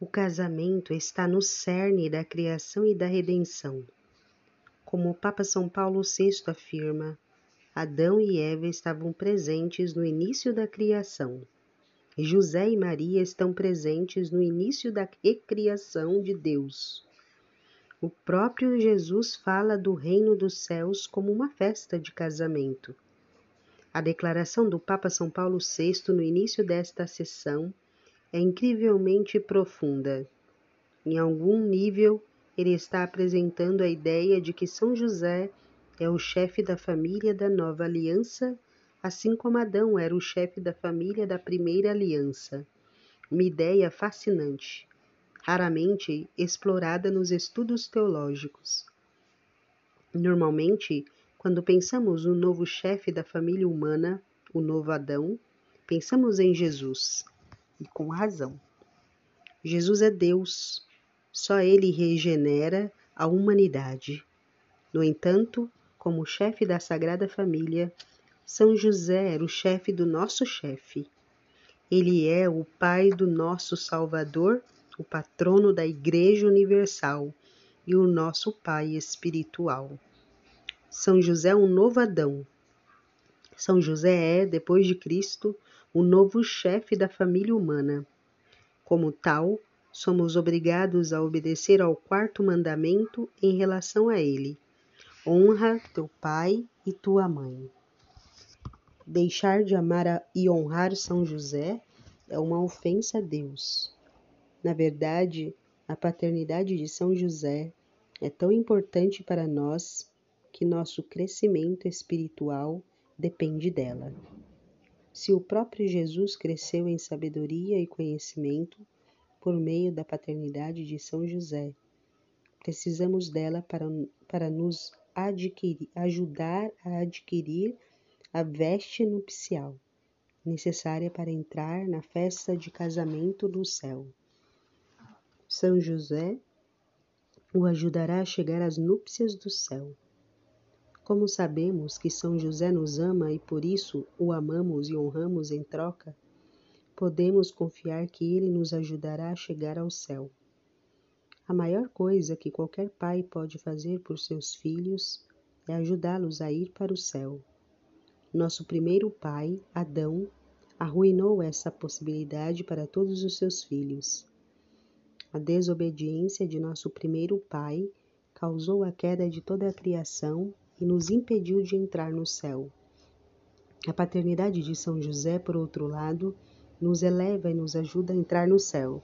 O casamento está no cerne da criação e da redenção. Como o Papa São Paulo VI afirma, Adão e Eva estavam presentes no início da criação. José e Maria estão presentes no início da recriação de Deus. O próprio Jesus fala do reino dos céus como uma festa de casamento. A declaração do Papa São Paulo VI no início desta sessão é incrivelmente profunda. Em algum nível, ele está apresentando a ideia de que São José é o chefe da família da nova aliança, assim como Adão era o chefe da família da primeira aliança. Uma ideia fascinante, raramente explorada nos estudos teológicos. Normalmente, quando pensamos no novo chefe da família humana, o novo Adão, pensamos em Jesus e com razão. Jesus é Deus, só Ele regenera a humanidade. No entanto, como chefe da Sagrada Família, São José era o chefe do nosso chefe. Ele é o Pai do nosso Salvador, o patrono da Igreja Universal e o nosso Pai espiritual. São José é um novo Adão. São José é, depois de Cristo, o novo chefe da família humana. Como tal, somos obrigados a obedecer ao quarto mandamento em relação a ele: honra teu pai e tua mãe. Deixar de amar e honrar São José é uma ofensa a Deus. Na verdade, a paternidade de São José é tão importante para nós que nosso crescimento espiritual depende dela. Se o próprio Jesus cresceu em sabedoria e conhecimento por meio da paternidade de São José, precisamos dela para, para nos adquirir, ajudar a adquirir a veste nupcial necessária para entrar na festa de casamento do céu. São José o ajudará a chegar às núpcias do céu. Como sabemos que São José nos ama e por isso o amamos e honramos em troca, podemos confiar que ele nos ajudará a chegar ao céu. A maior coisa que qualquer pai pode fazer por seus filhos é ajudá-los a ir para o céu. Nosso primeiro pai, Adão, arruinou essa possibilidade para todos os seus filhos. A desobediência de nosso primeiro pai causou a queda de toda a criação e nos impediu de entrar no céu. A paternidade de São José, por outro lado, nos eleva e nos ajuda a entrar no céu.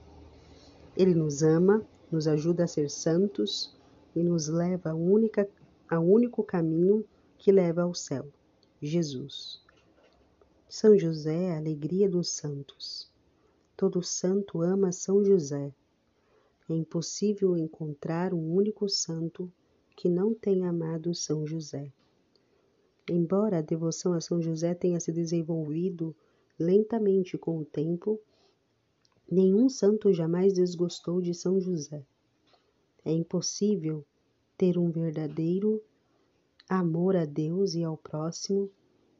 Ele nos ama, nos ajuda a ser santos e nos leva ao, única, ao único caminho que leva ao céu, Jesus. São José é a alegria dos santos. Todo santo ama São José. É impossível encontrar um único santo que não tenha amado São José. Embora a devoção a São José tenha se desenvolvido lentamente com o tempo, nenhum santo jamais desgostou de São José. É impossível ter um verdadeiro amor a Deus e ao próximo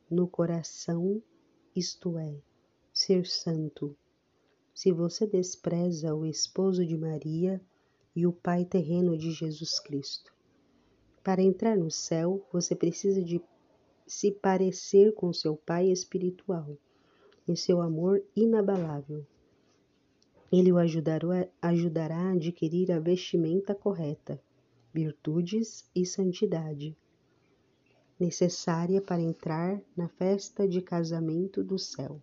no coração, isto é, ser santo. Se você despreza o esposo de Maria e o pai terreno de Jesus Cristo. Para entrar no céu, você precisa de se parecer com seu Pai espiritual, em seu amor inabalável. Ele o ajudará, a adquirir a vestimenta correta, virtudes e santidade, necessária para entrar na festa de casamento do céu.